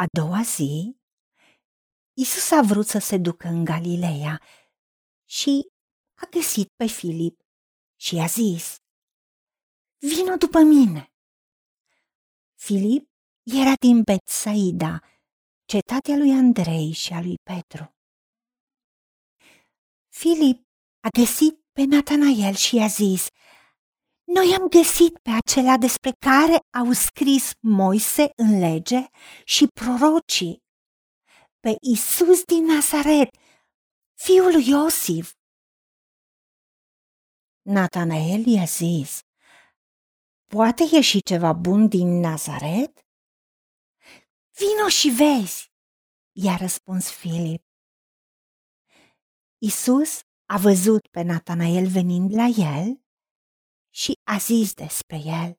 A doua zi, Isus a vrut să se ducă în Galileea și a găsit pe Filip și i-a zis, Vino după mine! Filip era din Betsaida, cetatea lui Andrei și a lui Petru. Filip a găsit pe Natanael și i-a zis, Noi am găsit pe acela despre care au scris Moise în lege și prorocii, pe Isus din Nazaret, fiul lui Iosif. Natanael i-a zis, Poate ieși ceva bun din Nazaret? Vino și vezi, i-a răspuns Filip. Isus a văzut pe Natanael venind la el și a zis despre el.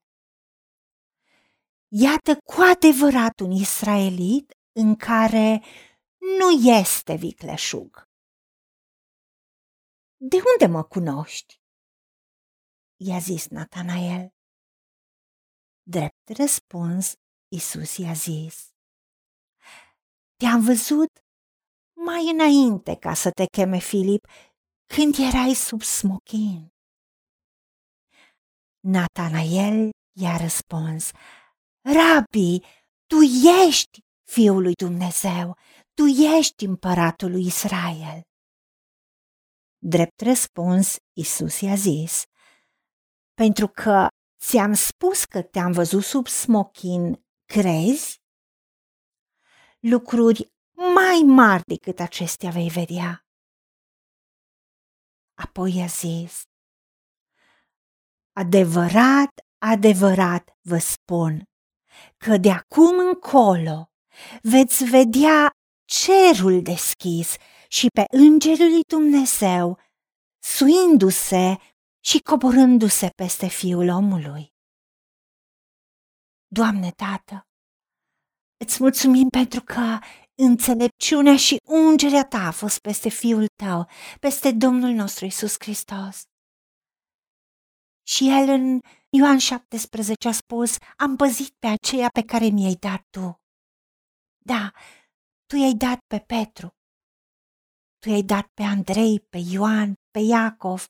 Iată cu adevărat un israelit în care nu este vicleșug. De unde mă cunoști? i-a zis Natanael. Drept răspuns, Isus i-a zis, Te-am văzut mai înainte ca să te cheme Filip, când erai sub smochin. Natanael i-a răspuns, Rabi, tu ești Fiul lui Dumnezeu, tu ești împăratul lui Israel. Drept răspuns, Isus i-a zis, pentru că ți-am spus că te-am văzut sub smochin, crezi? Lucruri mai mari decât acestea vei vedea. Apoi i-a zis, Adevărat, adevărat vă spun că de acum încolo veți vedea cerul deschis și pe îngerul lui Dumnezeu suindu-se și coborându-se peste fiul omului. Doamne, Tată, îți mulțumim pentru că înțelepciunea și ungerea ta a fost peste fiul tău, peste Domnul nostru Isus Hristos. Și el în Ioan 17 a spus, am păzit pe aceea pe care mi-ai dat tu. Da, tu i-ai dat pe Petru, tu i-ai dat pe Andrei, pe Ioan, pe Iacov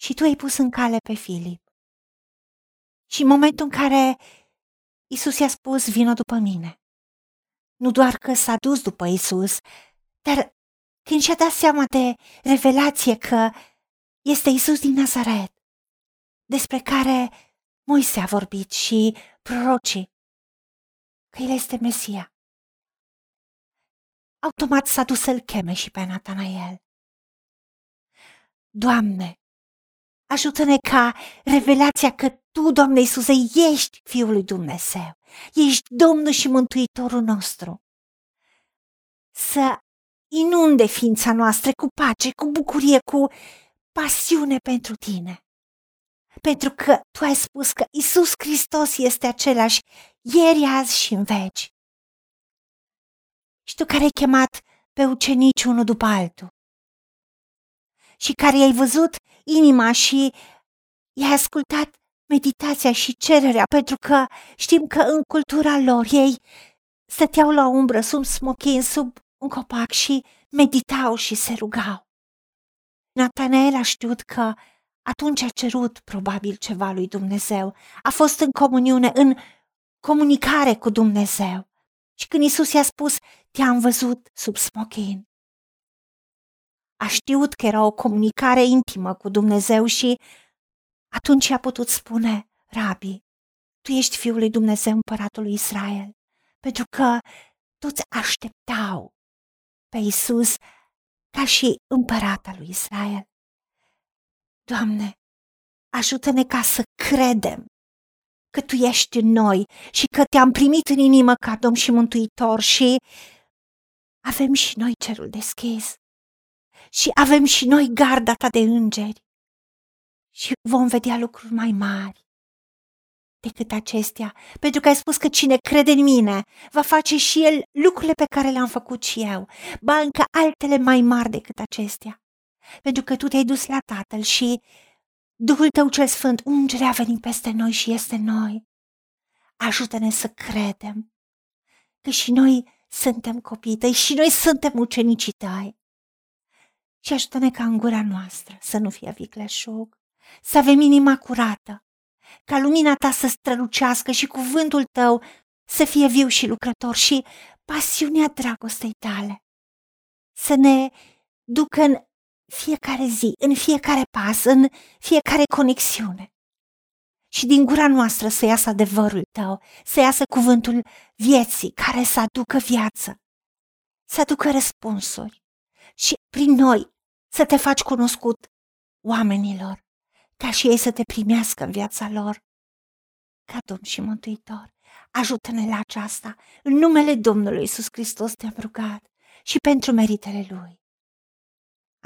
și tu ai pus în cale pe Filip. Și în momentul în care Isus i-a spus, vină după mine, nu doar că s-a dus după Isus, dar când și-a dat seama de revelație că este Isus din Nazaret, despre care Moise a vorbit și prorocii, că El este Mesia. Automat s-a dus să-l cheme și pe Natanael. Doamne, ajută-ne ca revelația că Tu, Doamne Iisuse, ești Fiul lui Dumnezeu, ești Domnul și Mântuitorul nostru. Să inunde ființa noastră cu pace, cu bucurie, cu pasiune pentru Tine. Pentru că Tu ai spus că Isus Hristos este același ieri, azi și în veci. Și Tu care ai chemat pe ucenici unul după altul și care i-ai văzut inima și i-ai ascultat meditația și cererea, pentru că știm că în cultura lor ei stăteau la umbră, sub smochin, sub un copac și meditau și se rugau. Natanael a știut că atunci a cerut probabil ceva lui Dumnezeu, a fost în comuniune, în comunicare cu Dumnezeu. Și când Isus i-a spus, te-am văzut sub smochin, a știut că era o comunicare intimă cu Dumnezeu și atunci a putut spune, Rabi, tu ești Fiul lui Dumnezeu, împăratul lui Israel, pentru că toți așteptau pe Isus ca și împărata lui Israel. Doamne, ajută-ne ca să credem că Tu ești în noi și că Te-am primit în inimă ca Domn și Mântuitor și avem și noi cerul deschis și avem și noi garda Ta de îngeri și vom vedea lucruri mai mari decât acestea, pentru că ai spus că cine crede în mine va face și el lucrurile pe care le-am făcut și eu, ba încă altele mai mari decât acestea, pentru că tu te-ai dus la Tatăl și Duhul tău cel sfânt, ungerea a venit peste noi și este noi. Ajută-ne să credem că și noi suntem copii tăi și noi suntem ucenicii tăi. Și ajută-ne ca în gura noastră să nu fie vicleșug, să avem inima curată, ca lumina ta să strălucească și cuvântul tău să fie viu și lucrător și pasiunea dragostei tale să ne ducă în fiecare zi, în fiecare pas, în fiecare conexiune. Și din gura noastră să iasă adevărul tău, să iasă cuvântul vieții care să aducă viață, să aducă răspunsuri și prin noi să te faci cunoscut oamenilor, ca și ei să te primească în viața lor. Ca Domn și Mântuitor, ajută-ne la aceasta. În numele Domnului Isus Hristos te-am rugat și pentru meritele Lui.